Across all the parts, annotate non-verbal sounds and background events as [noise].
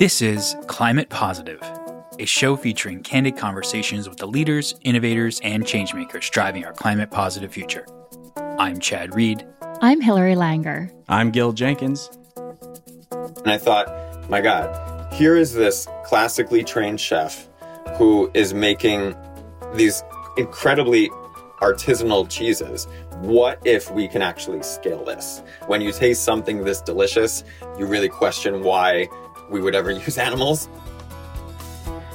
This is Climate Positive, a show featuring candid conversations with the leaders, innovators, and changemakers driving our climate positive future. I'm Chad Reed. I'm Hilary Langer. I'm Gil Jenkins. And I thought, my God, here is this classically trained chef who is making these incredibly artisanal cheeses. What if we can actually scale this? When you taste something this delicious, you really question why we would ever use animals.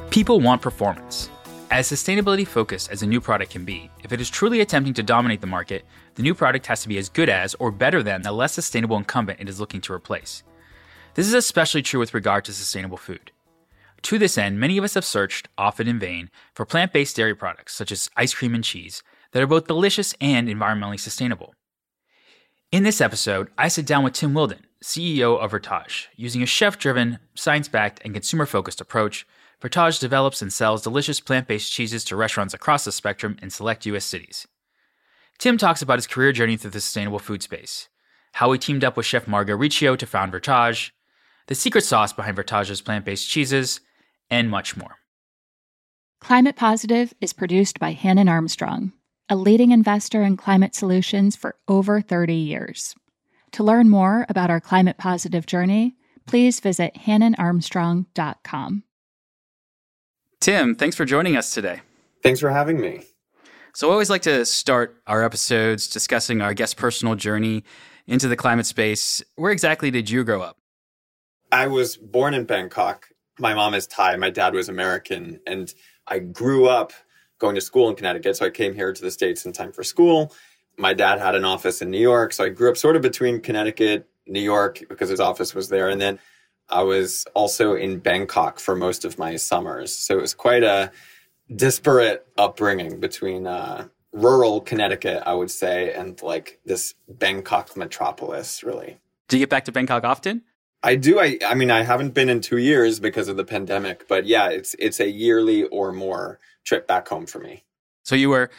People want performance. As sustainability focused as a new product can be, if it is truly attempting to dominate the market, the new product has to be as good as or better than the less sustainable incumbent it is looking to replace. This is especially true with regard to sustainable food. To this end, many of us have searched, often in vain, for plant based dairy products such as ice cream and cheese that are both delicious and environmentally sustainable. In this episode, I sit down with Tim Wildin, CEO of Vertage. Using a chef driven, science backed, and consumer focused approach, Vertage develops and sells delicious plant based cheeses to restaurants across the spectrum in select U.S. cities. Tim talks about his career journey through the sustainable food space, how he teamed up with Chef Margaux Riccio to found Vertage, the secret sauce behind Vertage's plant based cheeses, and much more. Climate Positive is produced by Hannon Armstrong, a leading investor in climate solutions for over 30 years. To learn more about our climate positive journey, please visit hannonarmstrong.com. Tim, thanks for joining us today. Thanks for having me. So, I always like to start our episodes discussing our guest personal journey into the climate space. Where exactly did you grow up? I was born in Bangkok. My mom is Thai, my dad was American, and I grew up going to school in Connecticut. So I came here to the States in time for school. My dad had an office in New York. So I grew up sort of between Connecticut, New York, because his office was there. And then I was also in Bangkok for most of my summers. So it was quite a disparate upbringing between uh, rural Connecticut, I would say, and like this Bangkok metropolis, really. Do you get back to Bangkok often? I do. I, I mean, I haven't been in two years because of the pandemic, but yeah, it's it's a yearly or more trip back home for me. So you were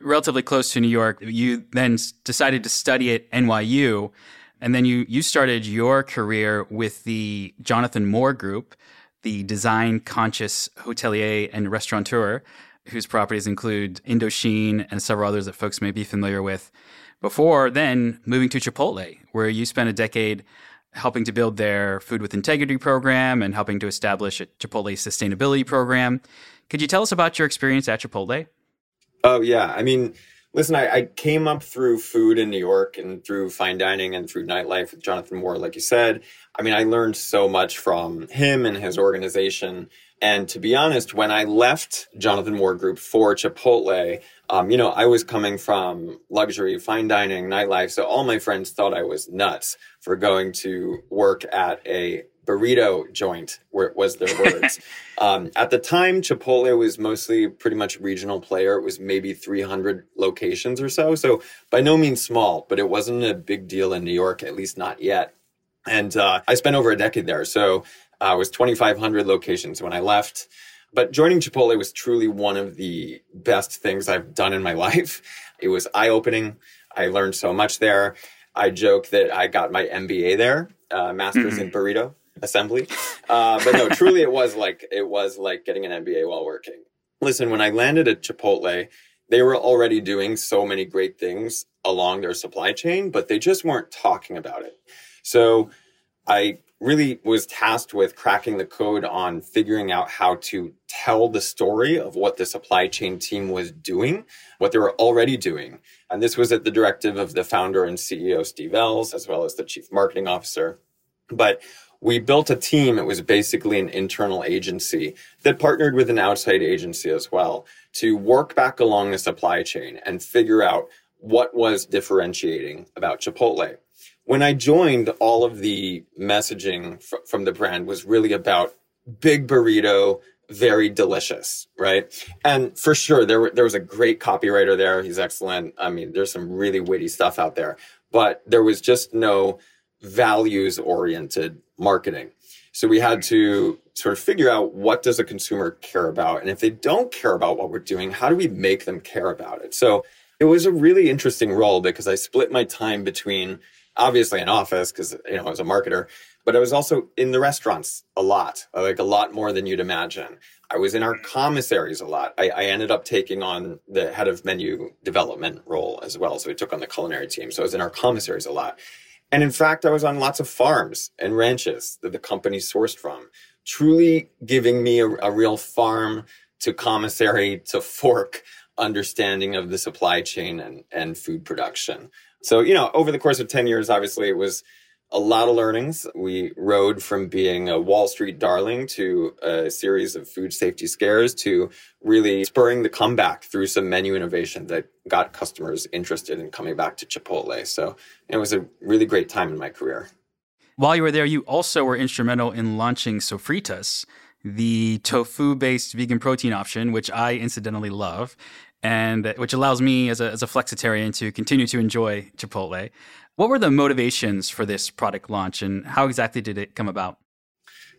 relatively close to New York. You then decided to study at NYU, and then you you started your career with the Jonathan Morr Group, the design conscious hotelier and restaurateur, whose properties include Indochine and several others that folks may be familiar with. Before then, moving to Chipotle, where you spent a decade helping to build their food with integrity program and helping to establish a Chipotle sustainability program. Could you tell us about your experience at Chipotle? Oh, yeah. I mean, listen, I, I, came up through food in New York and through fine dining and through nightlife with Jonathan Morr, like you said. I mean, I learned so much from him and his organization. And to be honest, when I left Jonathan Morr Group for Chipotle, um, you know, I was coming from luxury, fine dining, nightlife. So all my friends thought I was nuts for going to work at a burrito joint, was their [laughs] words. um, at the time, Chipotle was mostly pretty much regional player. It was maybe 300 locations or so. So by no means small, but it wasn't a big deal in New York, at least not yet. And uh, I spent over a decade there. So uh, it was 2,500 locations when I left. But joining Chipotle was truly one of the best things I've done in my [laughs] life. It was eye opening. I learned so much there. I joke that I got my MBA there, uh, Masters mm-hmm. in Burrito Assembly. Uh, but no, truly, it was like it was like getting an MBA while working. Listen, when I landed at Chipotle, they were already doing so many great things along their supply chain, but they just weren't talking about it. So I really was tasked with cracking the code on figuring out how to tell the story of what the supply chain team was doing, what they were already doing. And this was at the directive of the founder and CEO, Steve Ells, as well as the chief marketing officer. But we built a team. It was basically an internal agency that partnered with an outside agency as well to work back along the supply chain and figure out what was differentiating about Chipotle when I joined, all of the messaging f- from the brand was really about big burrito, very delicious, right? And for sure, there, were, there was a great copywriter there. He's excellent. I mean, there's some really witty stuff out there, but there was just no values oriented marketing. So we had to sort of figure out what does a consumer care about? And if they don't care about what we're doing, how do we make them care about it? So it was a really interesting role because I split my time between obviously an office because you know as a marketer but I was also in the restaurants a lot, like a lot more than you'd imagine. I was in our commissaries a lot. I, I, ended up taking on the head of menu development role as well. So we took on the culinary team. So I was in our commissaries a lot. And in fact, I was on lots of farms and ranches that the company sourced from, truly giving me a, a real farm to commissary to fork understanding of the supply chain and, and food production. So, you know, over the course of 10 years, obviously it was a lot of learnings. We rode from being a Wall Street darling to a series of food safety scares to really spurring the comeback through some menu innovation that got customers interested in coming back to Chipotle. So it was a really great time in my career. While you were there, you also were instrumental in launching Sofritas, the tofu based vegan protein option, which I incidentally love, and which allows me as a, as a flexitarian to continue to enjoy Chipotle. What were the motivations for this product launch and how exactly did it come about?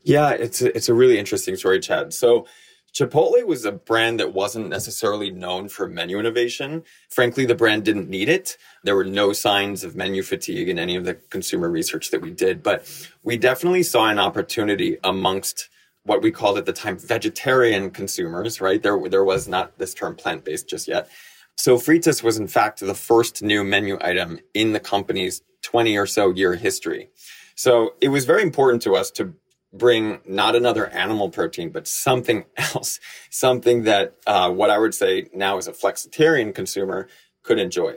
Yeah, it's a, it's a really interesting story, Chad. So, Chipotle was a brand that wasn't necessarily known for menu innovation. Frankly, the brand didn't need it. There were no signs of menu fatigue in any of the consumer research that we did, but we definitely saw an opportunity amongst what we called at the time vegetarian consumers, right? There, there was not this term plant based just yet. Sofritas was in fact the first new menu item in the company's 20 or so year history. So it was very important to us to bring not another animal protein, but something [laughs] else, something that uh, what I would say now as a flexitarian consumer could enjoy.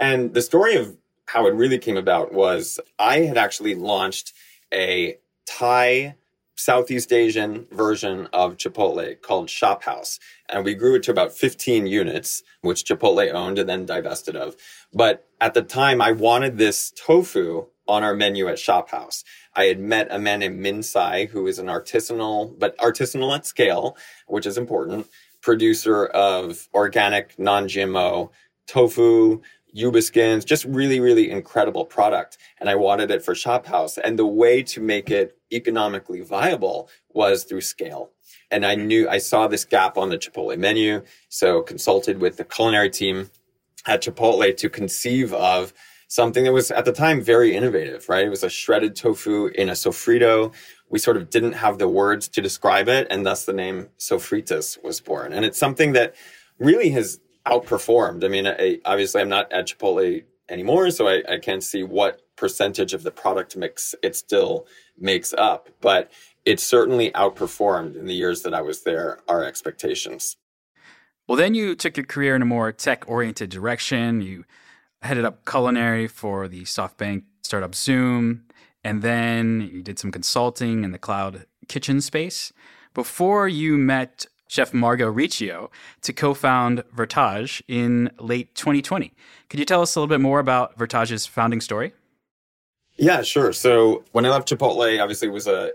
And the story of how it really came about was I had actually launched a Thai Southeast Asian version of Chipotle called Shop House. And we grew it to about 15 units, which Chipotle owned and then divested of. But at the time, I wanted this tofu on our menu at Shop House. I had met a man named Minh Tsai, who is an artisanal, but artisanal at scale, which is important, producer of organic, non GMO tofu, yuba skins, just really, really incredible product. And I wanted it for Shop House. And the way to make it economically viable was through scale. And I knew I saw this gap on the Chipotle menu. So consulted with the culinary team at Chipotle to conceive of something that was at the time very innovative, right? It was a shredded tofu in a sofrito. We sort of didn't have the words to describe it. And thus the name Sofritas was born. And it's something that really has outperformed. I mean, I, obviously, I'm not at Chipotle anymore, so I, I can't see what percentage of the product mix it still makes up, but it certainly outperformed in the years that I was there our expectations. Well, then you took your career in a more tech oriented direction. You headed up culinary for the SoftBank startup Zume, and then you did some consulting in the cloud kitchen space. Before you met chef Margaux Riccio, to co found Vertage in late 2020. Could you tell us a little bit more about Vertage's founding story? Yeah, sure. So when I left Chipotle, obviously it was a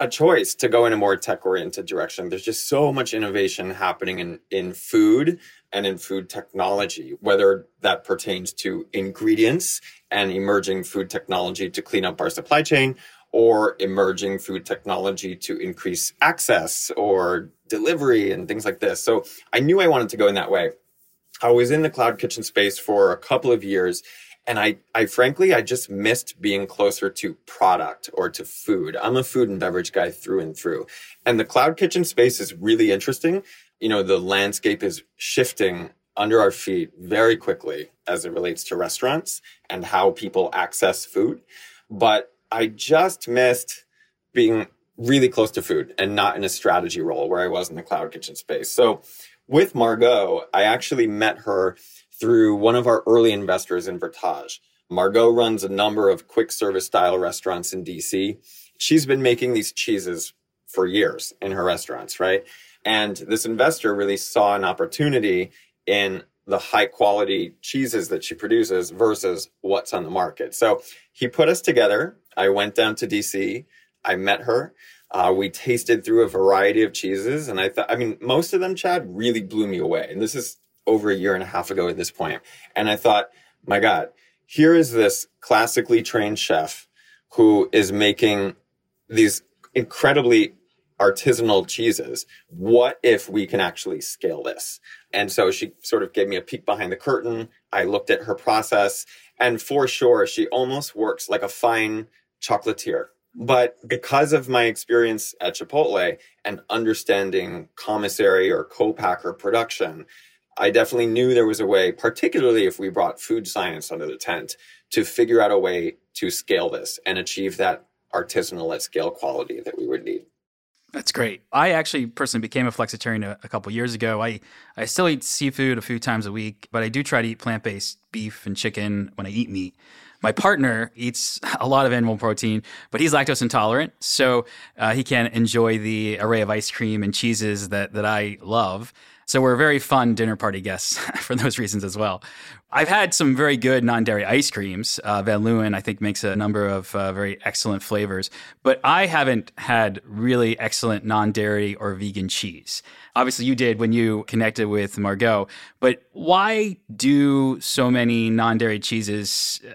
a choice to go in a more tech oriented direction. There's just so much innovation happening in, in food and in food technology, whether that pertains to ingredients and emerging food technology to clean up our supply chain or emerging food technology to increase access or delivery and things like this. So I knew I wanted to go in that way. I was in the cloud kitchen space for a couple of years and I, I frankly, I just missed being closer to product or to food. I'm a food and beverage guy through and through. And the cloud kitchen space is really interesting. You know, the landscape is shifting under our feet very quickly as it relates to restaurants and how people access food. But I just missed being really close to food and not in a strategy role where I was in the cloud kitchen space. So with Margaux, I actually met her through one of our early investors in Vertage. Margaux runs a number of quick service style restaurants in DC. She's been making these cheeses for years in her restaurants, right? And this investor really saw an opportunity in the high quality cheeses that she produces versus what's on the market. So he put us together. I went down to DC. I met her. Uh, we tasted through a variety of cheeses. And I thought, I mean, most of them, Chad, really blew me away. And this is over a year and a half ago at this point. And I thought, my God, here is this classically trained chef who is making these incredibly artisanal cheeses. What if we can actually scale this? And so she sort of gave me a peek behind the curtain. I looked at her process, and for sure, she almost works like a fine chocolatier. But because of my experience at Chipotle and understanding commissary or co-packer production, I definitely knew there was a way, particularly if we brought food science under the tent, to figure out a way to scale this and achieve that artisanal at scale quality that we would need. That's great. I actually personally became a flexitarian a, a, couple years ago. I, I still eat seafood a few times a week, but I do try to eat plant based beef and chicken when I eat meat. My partner eats [laughs] a lot of animal protein, but he's lactose intolerant, so uh, he can't enjoy the array of ice cream and cheeses that, that I love. So we're very fun dinner party guests [laughs] for those reasons as well. I've had some very good non dairy ice creams. Uh, Van Leeuwen, I think, makes a number of uh, very excellent flavors, but I haven't had really excellent non dairy or vegan cheese. Obviously, you did when you connected with Margaux, but why do so many non dairy cheeses? Uh,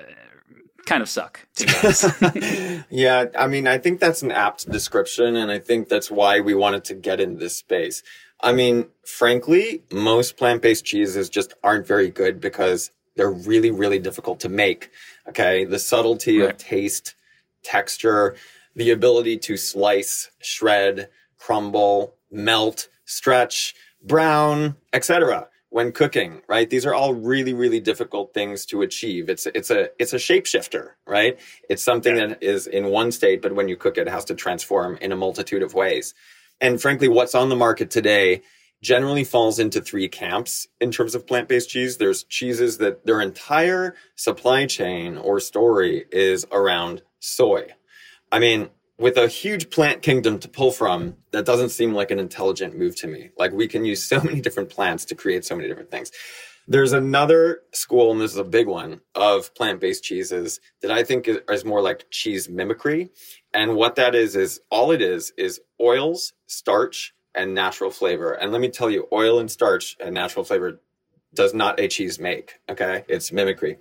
kind of suck. [laughs] [laughs] yeah, I mean, I think that's an apt description, and I think that's why we wanted to get in this space. I mean, frankly, most plant based cheeses just aren't very good because they're really, really difficult to make. Okay. The subtlety right. of taste, texture, the ability to slice, shred, crumble, melt, stretch, brown, etc. when cooking, right? These are all really, really difficult things to achieve. It's it's a it's a shapeshifter, right? It's something yeah. that is in one state, but when you cook it, it has to transform in a multitude of ways. And frankly, what's on the market today generally falls into three camps in terms of plant based cheese. There's cheeses that their entire supply chain or story is around soy. I mean, with a huge plant kingdom to pull from, that doesn't seem like an intelligent move to me. Like we can use [laughs] so many different plants to create so many different things. There's another school, and this is a big one, of plant based cheeses that I think is more like cheese mimicry. And what that is, is all it is, is oils, starch, and natural flavor. And let me tell you, oil and starch and natural flavor does not a cheese make. Okay. It's mimicry.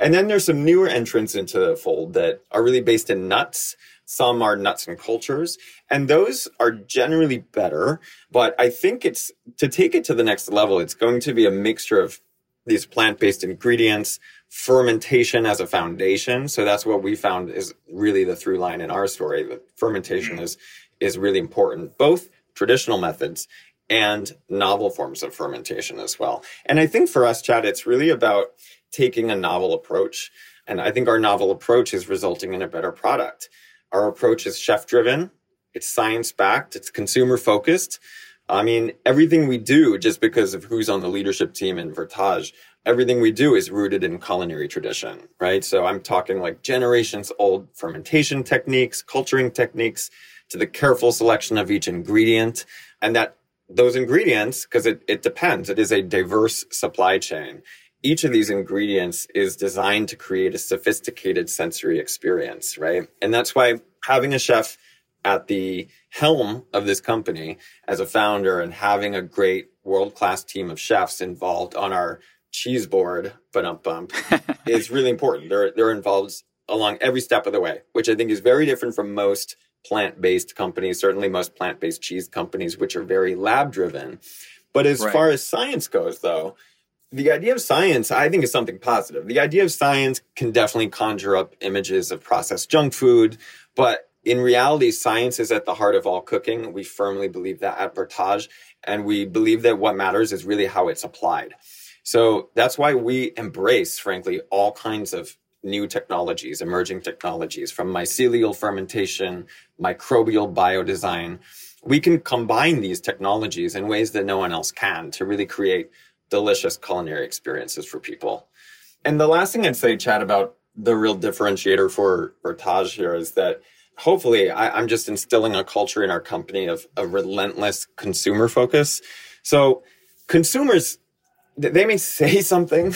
And then there's some newer entrants into the fold that are really based in nuts. Some are nuts and cultures, and those are generally better. But I think it's to take it to the next level, it's going to be a mixture of these plant based ingredients, fermentation as a foundation. So that's what we found is really the through line in our story. That fermentation mm-hmm. is is really important, both traditional methods and novel forms of fermentation as well. And I think for us, Chad, it's really about taking a novel approach. And I think our novel approach is resulting in a better product. Our approach is chef driven, it's science backed, it's consumer focused. I mean, everything we do, just because of who's on the leadership team in Vertage, everything we do is rooted in culinary tradition, right? So I'm talking like generations old fermentation techniques, culturing techniques, to the careful selection of each ingredient, and that those ingredients, because it, it depends, it is a diverse supply chain. Each of these ingredients is designed to create a sophisticated sensory experience, right? And that's why having a chef at the helm of this company as a founder and having a great world class team of chefs involved on our cheese board, but um bump, [laughs] is really important. They're they're involved along every step of the way, which I think is very different from most plant based companies, certainly most plant based cheese companies, which are very lab driven. But as right. far as science goes, though, the idea of science, I think, is something positive. The idea of science can definitely conjure up images of processed junk food, but in reality, science is at the heart of all cooking. We firmly believe that at Vertage, and we believe that what matters is really how it's applied. So that's why we embrace, frankly, all kinds of new technologies, emerging technologies from mycelial fermentation, microbial biodesign. We can combine these technologies in ways that no one else can to really create delicious culinary experiences for people. And the last thing I'd say, Chad, about the real differentiator for, Vertage here is that hopefully I, am just instilling a culture in our company of a relentless consumer focus. So consumers, they may say [laughs] something,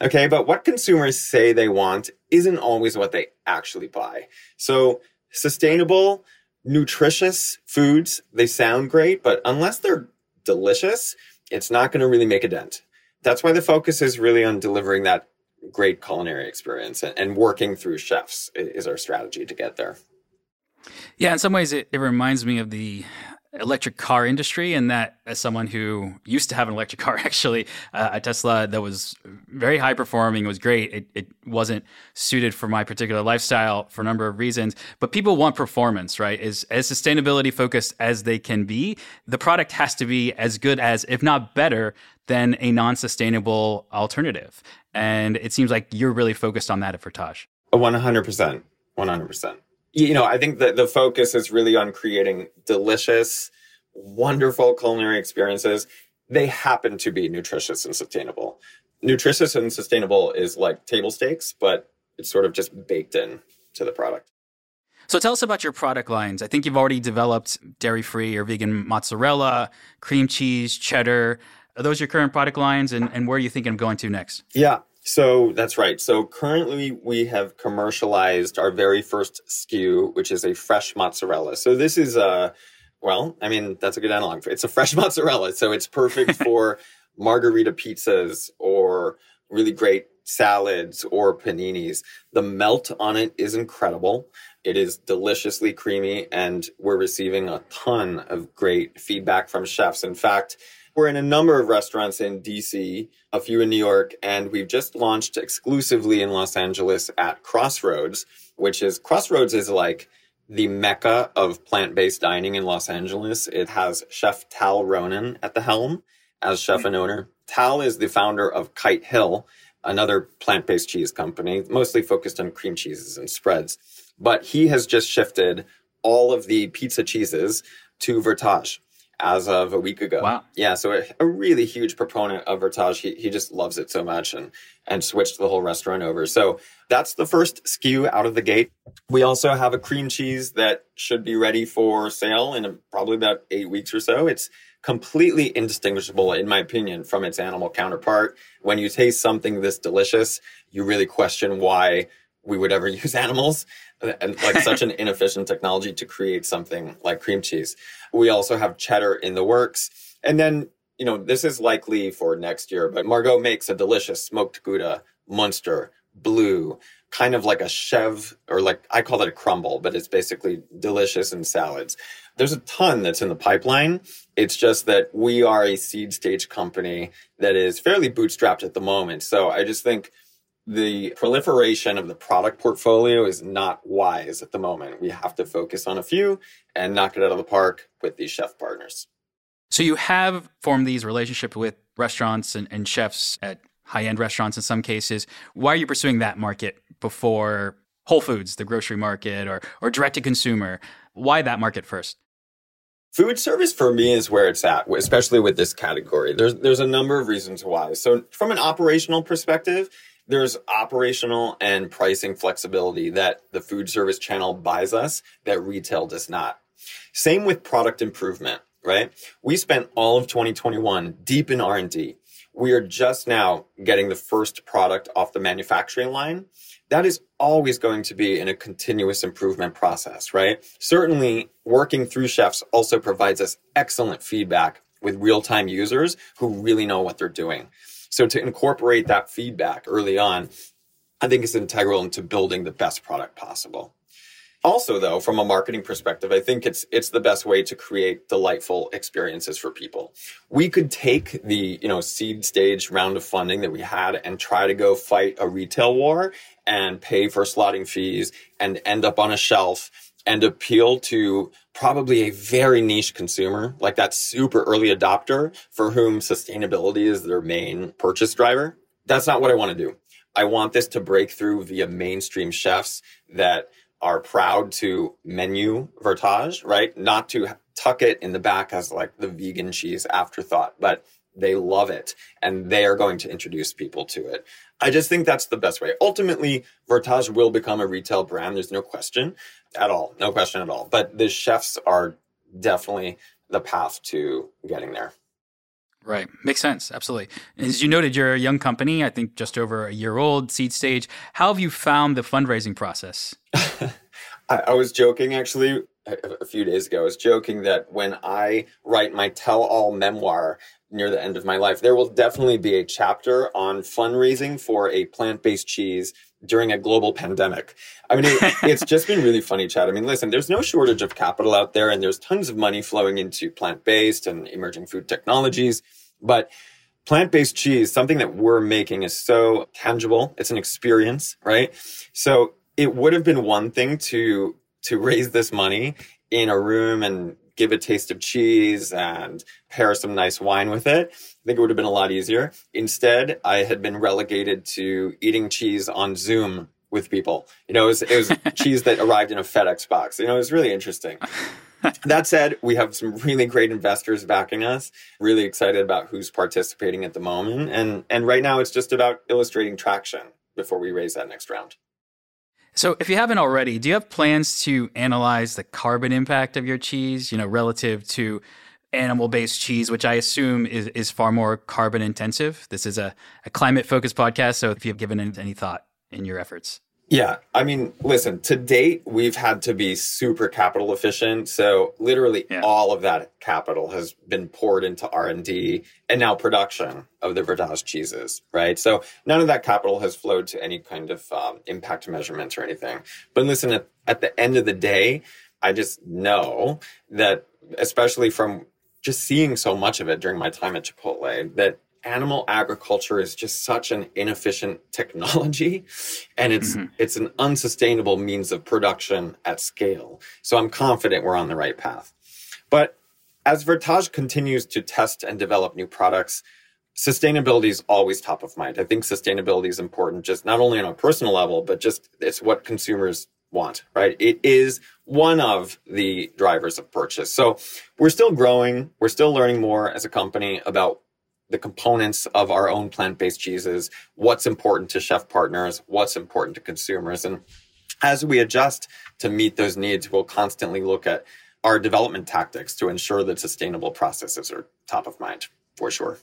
okay, but what consumers say they want isn't always what they actually buy. So sustainable, nutritious foods, they sound great, but unless they're delicious, it's not going to really make a dent. That's why the focus is really on delivering that great culinary experience and, and working through chefs is our strategy to get there. Yeah, in some ways, it, it reminds me of the electric car industry and that as someone who used to have an electric [laughs] car actually uh, a tesla that was very high performing it was great it, it wasn't suited for my particular lifestyle for a number of reasons but people want performance right? As, as sustainability focused as they can be the product has to be as good as if not better than a non-sustainable alternative. And it seems like you're really focused on that at Vertage. 100% 100% you know, I think that the focus is really on creating delicious, wonderful culinary experiences. They happen to be nutritious and sustainable. Nutritious and sustainable is like table stakes, but it's sort of just baked in to the product. So tell us about your product lines. I think you've already developed dairy-free or vegan mozzarella, cream cheese, cheddar. Are those your current product lines and, and where are you thinking of going to next? Yeah. So that's right. So currently we have commercialized our very first SKU, which is a fresh mozzarella. So this is a, well, I mean, that's a good analog. It's a fresh [laughs] mozzarella. So it's perfect [laughs] for margarita pizzas or really great salads or paninis. The melt on it is incredible. It is deliciously creamy and we're receiving a ton of great feedback from chefs. In fact, we're in a number of restaurants in DC, a few in New York, and we've just launched exclusively in Los Angeles at Crossroads, which is Crossroads is like the mecca of plant-based dining in Los Angeles. It has Chef Tal Ronnen at the helm as chef hmm. and owner. Tal is the founder of Kite Hill, another plant-based cheese company, mostly focused on cream cheeses and spreads. But he has just shifted all of the pizza cheeses to Vertage as of a week ago. Wow. Yeah, so a, a really huge proponent of Vertage. He, he just loves it so much and and switched the whole restaurant over. So that's the first SKU out of the gate. We also have a cream cheese that should be ready for sale in a, probably about eight weeks or so. It's completely indistinguishable, in my opinion, from its animal counterpart. When you taste something this delicious, you really question why we would ever [laughs] use animals and like such an [laughs] inefficient technology to create something like cream cheese. We also have cheddar in the works. And then, you know, this is likely for next year, but Margaux makes a delicious smoked Gouda, Munster, blue, kind of like a chev or like I call it a crumble, but it's basically delicious in salads. There's a ton that's in the pipeline. It's just that we are a seed stage company that is fairly bootstrapped at the moment. So I just think the proliferation of the product portfolio is not wise at the moment. We have to focus on a few and knock it out of the park with these chef partners. So you have formed these relationships with restaurants and, and chefs at high-end restaurants in some cases. Why are you pursuing that market before Whole Foods, the grocery market, or or direct to consumer? Why that market first? Food service for me is where it's at, especially with this category. There's there's a number of reasons why. So from an operational perspective, there's operational and pricing flexibility that the food service channel buys us that retail does not. Same with product improvement, right? We spent all of 2021 deep in R&D. We are just now getting the first product off the manufacturing line. That is always going to be in a continuous improvement process, right? Certainly working through chefs also provides us excellent feedback with real-time users who really know what they're doing. So to incorporate that feedback early on, I think is integral into building the best product possible. Also, though, from a marketing perspective, I think it's it's the best way to create delightful experiences for people. We could take the you know seed stage round of funding that we had and try to go fight a retail war and pay for slotting fees and end up on a shelf and appeal to probably a very niche consumer, like that super early adopter for whom sustainability is their main purchase driver. That's not what I want to do. I want this to break through via mainstream chefs that are proud to menu Vertage, right? Not to tuck it in the back as like the vegan cheese afterthought, but they love it and they are going to introduce people to it. I just think that's the best way. Ultimately, Vertage will become a retail brand. There's no question at all. No question at all. But the chefs are definitely the path to getting there. Right. Makes sense. Absolutely. As you noted, you're a young company, I think just over a year old, seed stage. How have you found the fundraising process? [laughs] I, I, was joking actually a, a few days ago. I was joking that when I write my tell all memoir near the end of my life, there will definitely be a chapter on fundraising for a plant based cheese during a global pandemic. I mean, it, [laughs] it's just been really funny, Chad. I mean, listen, there's no shortage of capital out there, and there's tons of money flowing into plant based and emerging food technologies. But plant based cheese, something that we're making, is so tangible. It's an experience, right? So it would have been one thing to to raise this money in a room and give a taste of cheese and pair some nice wine with it. I think it would have been a lot easier. Instead, I had been relegated to eating cheese on Zoom with people. You know, it was, it was [laughs] cheese that arrived in a FedEx box. You know, it was really interesting. that said, we have some really great investors backing us. Really excited about who's participating at the moment. And and right now it's just about illustrating traction before we raise that next round. So, if you haven't already, do you have plans to analyze the carbon impact of your cheese, you know, relative to animal-based cheese, which I assume is, is far more carbon intensive? This is a, a climate-focused podcast, so if you've given any thought in your efforts. Yeah, I mean, listen, to date, we've had to be super capital efficient. So literally yeah. all of that capital has been poured into R&D and now production of the Vertage cheeses, right? So none of that capital has flowed to any kind of um, impact measurements or anything. But listen, at, at the end of the day, I just know that, especially from just seeing so much of it during my time at Chipotle, that animal agriculture is just such an inefficient technology and it's mm-hmm. it's an unsustainable means of production at scale. So i'm confident we're on the right path. But as vertage continues to test and develop new products sustainability is always top of mind. I think sustainability is important just not only on a personal level but just it's what consumers want right? It is one of the drivers of purchase. So we're still growing. We're still learning more as a company about the components of our own plant-based cheeses, what's important to chef partners, what's important to consumers. And as we adjust to meet those needs, we'll constantly look at our development tactics to ensure that sustainable processes are top of mind for sure.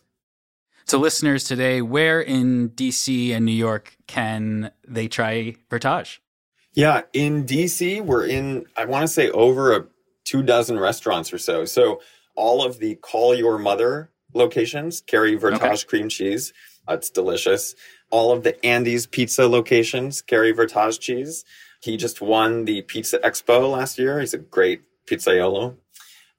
So, listeners today, where in DC and New York can they try Vertage? Yeah, in DC, we're in, I want to say, over a two dozen restaurants or so. So, all of the Call Your Mother locations carry Vertage okay. cream cheese. Uh, it's delicious. All of the Andy's pizza locations carry Vertage cheese. He just won the Pizza Expo last year. He's a great pizzaiolo.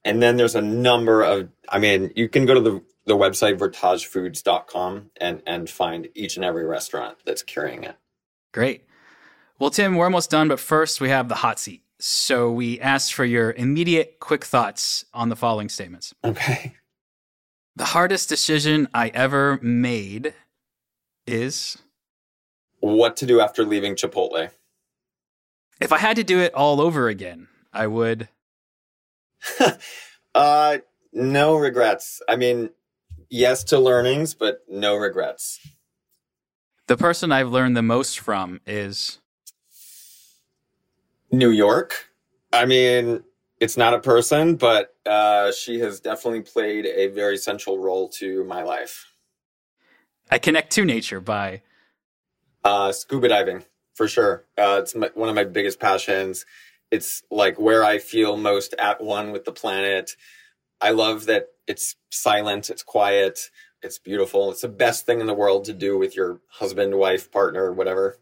And then there's a number of, I mean, you can go to the, the website vertagefoods.com and, and find each and every restaurant that's carrying it. Great. Well, Tim, we're almost done, but first we have the hot seat. So we asked for your immediate quick thoughts on the following statements. Okay. The hardest decision I ever made is what to do after leaving Chipotle. If I had to do it all over again, I would. [laughs] uh, no regrets. I mean, yes to learnings, but no regrets. The person I've learned the most from is New York. I mean, it's not a person, but uh, she has definitely played a very central role to my life. I connect to nature by uh, scuba diving for sure. Uh, it's my, one of my biggest passions. It's like where I feel most at one with the planet. I love that it's silent, it's quiet, it's beautiful. It's the best thing in the world to do with your husband, wife, partner, whatever.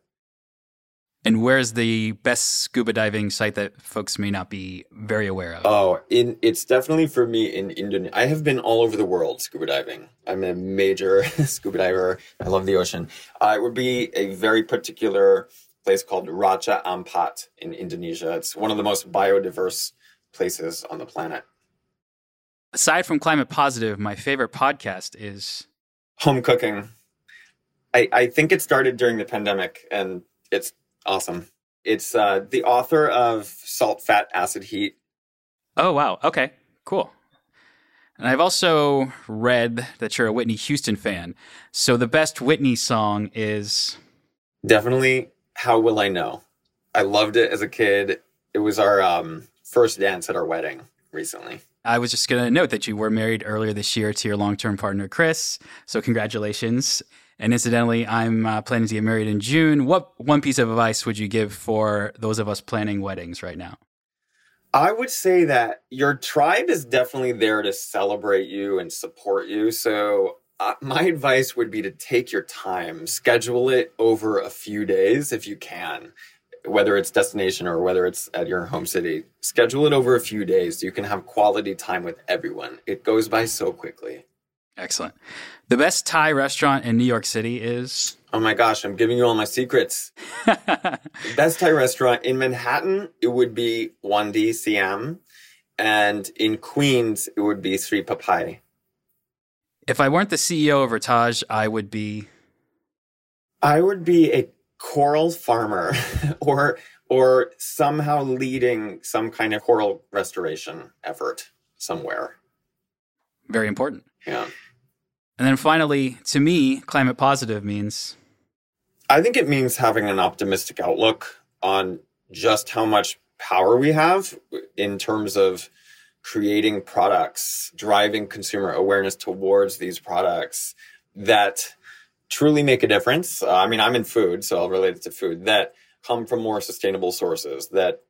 And where's the best scuba diving site that folks may not be very aware of? Oh, in it's definitely for me in Indonesia. I have been all over the world scuba diving. I'm a major [laughs] scuba diver. I love the ocean. Uh, it would be a very particular place called Raja Ampat in Indonesia. It's one of the most biodiverse places on the planet. Aside from Climate Positive, my favorite podcast is Home Cooking. I, I think it started during the pandemic and it's awesome. It's uh, the author of Salt, Fat, Acid, Heat. Oh, wow. Okay, cool. And I've also read that you're a Whitney Houston fan. So the best Whitney song is. Definitely How Will I Know? I loved it as a kid. It was our um, first dance at our wedding recently. I was just going to note that you were married earlier this year to your long term partner, Chris. So, congratulations. And incidentally, I'm uh, planning to get married in June. What one piece of advice would you give for those of us planning weddings right now? I would say that your tribe is definitely there to celebrate you and support you. So uh, my advice would be to take your time, schedule it over a few days if you can, whether it's destination or whether it's at your home city. Schedule it over a few days so you can have quality time with everyone. It goes by so quickly. Excellent. The best Thai restaurant in New York City is. Oh my gosh, I'm giving you all my secrets. [laughs] best Thai restaurant in Manhattan, it would be Wondee Siam. And in Queens, it would be Sripraphai. If I weren't the CEO of Vertage, I would be. I would be a coral farmer [laughs] or or somehow leading some kind of coral restoration effort somewhere. Very important. Yeah. And then finally, to me, climate positive means I think it means having an optimistic outlook on just how much power we have in terms of creating products, driving consumer awareness towards these products that truly make a difference. Uh, I mean, I'm in food, so I'll relate it to food that come from more sustainable sources that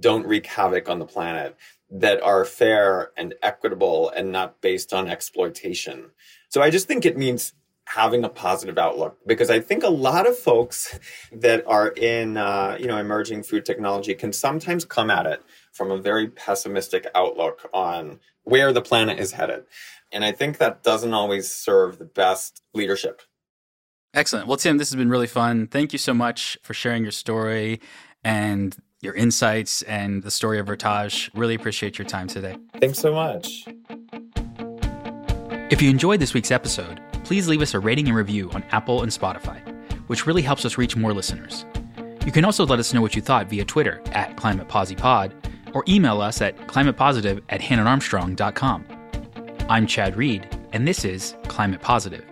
don't wreak havoc on the planet, that are fair and equitable and not based on exploitation. So I just think it means having a positive outlook because I think a lot of folks that are in uh, you know emerging food technology can sometimes come at it from a very pessimistic outlook on where the planet is headed. And I think that doesn't always serve the best leadership. Excellent. Well, Tim, this has been really fun. Thank you so much for sharing your story and your insights and the story of Vertage. Really appreciate your time today. Thanks so much. If you enjoyed this week's episode, please leave us a rating and review on Apple and Spotify, which really helps us reach more listeners. You can also let us know what you thought via Twitter at ClimatePosiPod or email us at climatepositive at hannonarmstrong.com. I'm Chad Reed, and this is Climate Positive.